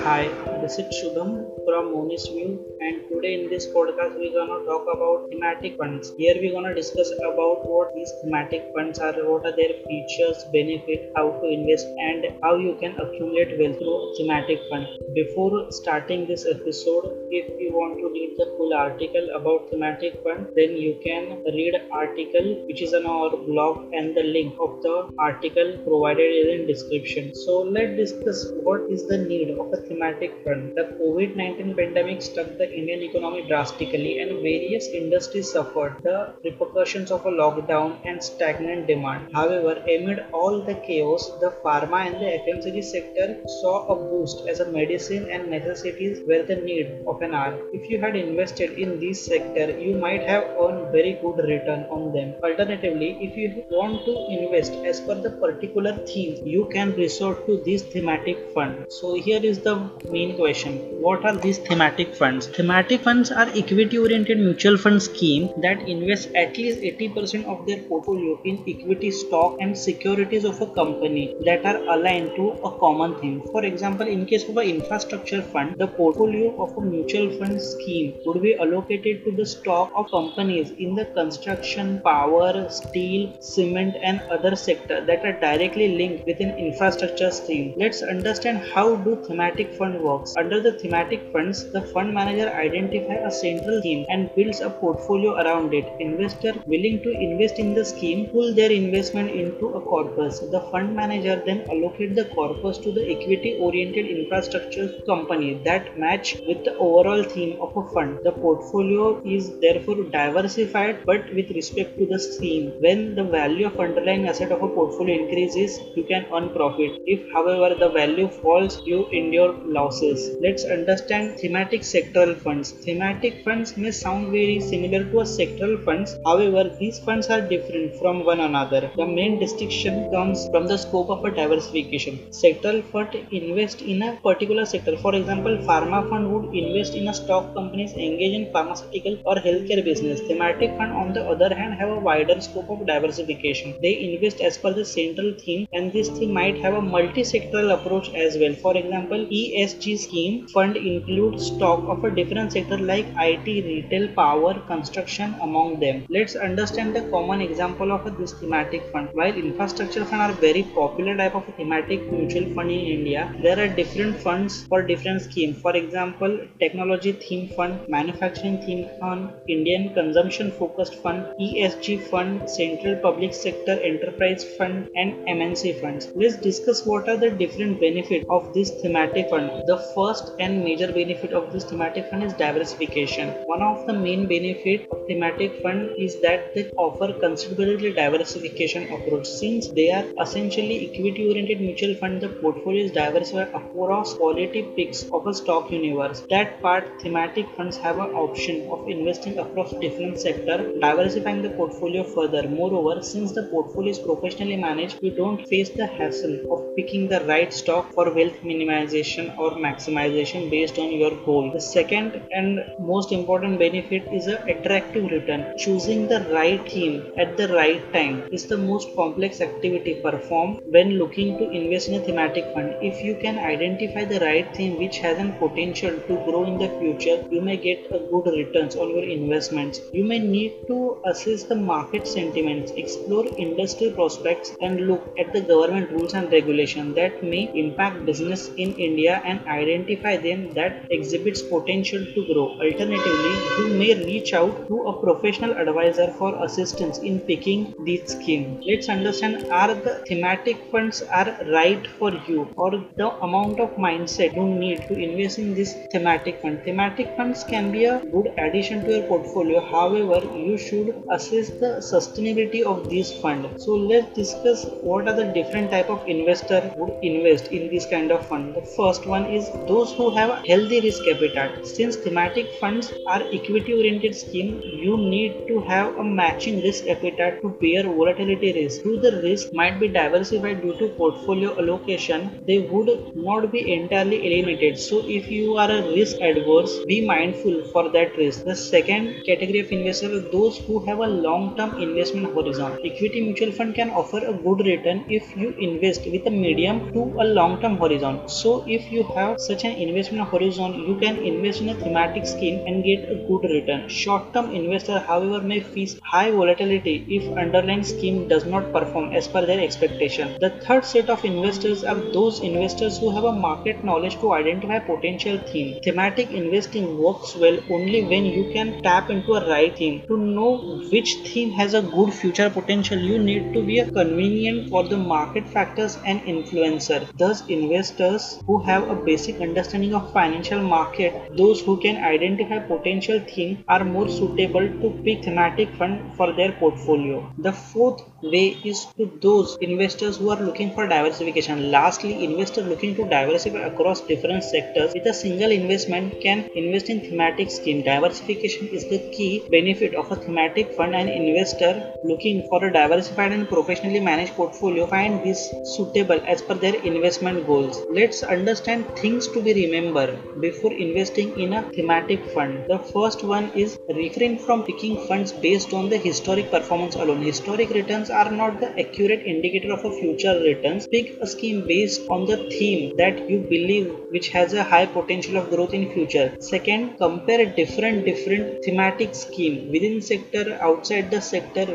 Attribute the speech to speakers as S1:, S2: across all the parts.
S1: Hi, this is Shubham from Monistview and today in this podcast we're gonna talk about thematic funds. Here we're gonna discuss about what these thematic funds are, what are their features, benefit, how to invest and how you can accumulate wealth through thematic fund. Before starting this episode, if you want to read the full article about thematic fund, then you can read article which is on our blog and the link of the article provided is in description. So let's discuss what is the need of a thematic fund. The COVID-19 the pandemic struck the Indian economy drastically and various industries suffered the repercussions of a lockdown and stagnant demand. However, amid all the chaos, the pharma and the FMCG sector saw a boost as a medicine and necessities were the need of an hour. If you had invested in this sector, you might have earned very good return on them. Alternatively, if you want to invest as per the particular theme, you can resort to this thematic fund. So here is the main question. What are these thematic funds. Thematic funds are equity oriented mutual fund scheme that invest at least 80% of their portfolio in equity stock and securities of a company that are aligned to a common theme. For example in case of an infrastructure fund the portfolio of a mutual fund scheme would be allocated to the stock of companies in the construction power steel cement and other sector that are directly linked with an infrastructure theme let's understand how do thematic fund works. Under the thematic funds, the fund manager identifies a central theme and builds a portfolio around it. Investor willing to invest in the scheme pull their investment into a corpus. The fund manager then allocate the corpus to the equity oriented infrastructure company that match with the overall theme of a fund. The portfolio is therefore diversified but with respect to the theme. When the value of underlying asset of a portfolio increases, you can earn profit. If however the value falls, you endure losses. Let's understand thematic sectoral funds. Thematic funds may sound very similar to a sectoral funds. However, these funds are different from one another. The main distinction comes from the scope of a diversification. Sectoral fund invest in a particular sector. For example, pharma fund would invest in a stock companies engaged in pharmaceutical or healthcare business. Thematic fund on the other hand have a wider scope of diversification. They invest as per the central theme and this theme might have a multi-sectoral approach as well. For example, ESG scheme fund includes stock of a different sector like IT, retail, power, construction among them. Let's understand the common example of this thematic fund. While infrastructure fund are very popular type of thematic mutual fund in India, there are different funds for different schemes. For example, technology theme fund, manufacturing theme fund, Indian consumption focused fund, ESG fund, central public sector enterprise fund and MNC funds. Let's discuss what are the different benefits of this thematic fund. The first and major benefit of this thematic fund is diversification. One of the main benefit of thematic fund is that they offer considerably diversification approach. Since they are essentially equity oriented mutual fund, the portfolio is diversified across quality picks of a stock universe. That part thematic funds have an option of investing across different sector, diversifying the portfolio further. Moreover, since the portfolio is professionally managed, you don't face the hassle of picking the right stock for wealth minimization or maximization based on your goal. The second and most important benefit is an attractive return. Choosing the right theme at the right time is the most complex activity performed when looking to invest in a thematic fund. If you can identify the right theme which has a potential to grow in the future, you may get a good returns on your investments. You may need to assess the market sentiments, explore industry prospects, and look at the government rules and regulations that may impact business in India and identify them that exhibits potential to grow. Alternatively, you may reach out to a professional advisor for assistance in picking this scheme. Let's understand are the thematic funds are right for you or the amount of mindset you need to invest in this thematic fund. Thematic funds can be a good addition to your portfolio. However, you should assess the sustainability of this fund. So let's discuss what are the different type of investor would invest in this kind of fund. The first one is those who have healthy risk appetite. Since thematic funds are equity oriented scheme, you need to have a matching risk appetite to bear volatility risk. Though the risk might be diversified due to portfolio allocation, they would not be entirely eliminated. So if you are a risk adverse, be mindful for that risk. The second category of investors are those who have a long-term investment horizon. Equity mutual fund can offer a good return if you invest with a medium to a long-term horizon. So if you have such an investment horizon, you can invest in a thematic scheme and get a good return. Short-term investor, however, may face high volatility if underlying scheme does not perform as per their expectation. The third set of investors are those investors who have a market knowledge to identify potential theme. Thematic investing works well only when you can tap into a right theme. To know which theme has a good future potential, you need to be a convenient for the market factors and influencer. Thus, investors who have a basic understanding of financial market, those who can identify potential theme are more suitable to pick thematic fund for their portfolio. The fourth way is to those investors who are looking for diversification. Lastly, investors looking to diversify across different sectors with a single investment can invest in thematic scheme. Diversification is the key benefit of a thematic fund and investor looking for a diversified and professionally managed portfolio find this suitable as per their investment goals. Let's understand things to be remembered before investing in a thematic fund. The first one is refrain from picking funds based on the historic performance alone. Historic returns are not the accurate indicator of a future returns. Pick a scheme based on the theme that you believe which has a high potential of growth in future. Second, compare different different thematic scheme within sector outside the sector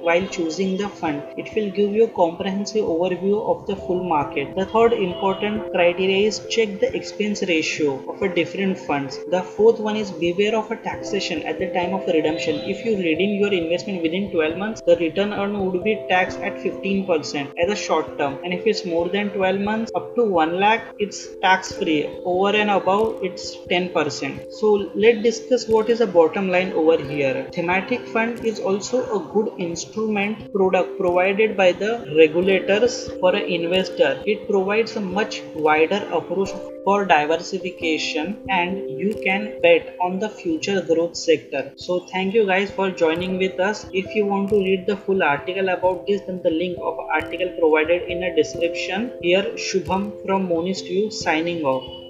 S1: while choosing the fund. It will give you a comprehensive overview of the full market. The third important criteria is check the expense ratio of a different funds. The fourth one is beware of a taxation at the time of redemption. If you redeem your investment within 12 months, the return earned would be taxed at 15% as a short term. And if it's more than 12 months, up to 1 lakh, it's tax free. Over and above, it's 10%. So let's discuss what is the bottom line over here. Thematic fund is also a good instrument product provided by the regulators for an investor. It provides a much wider approach for diversification and you can bet on the future growth sector. So thank you guys for joining with us. If you want to read the full article about this then the link of article provided in a description. Here Shubham from Monist signing off.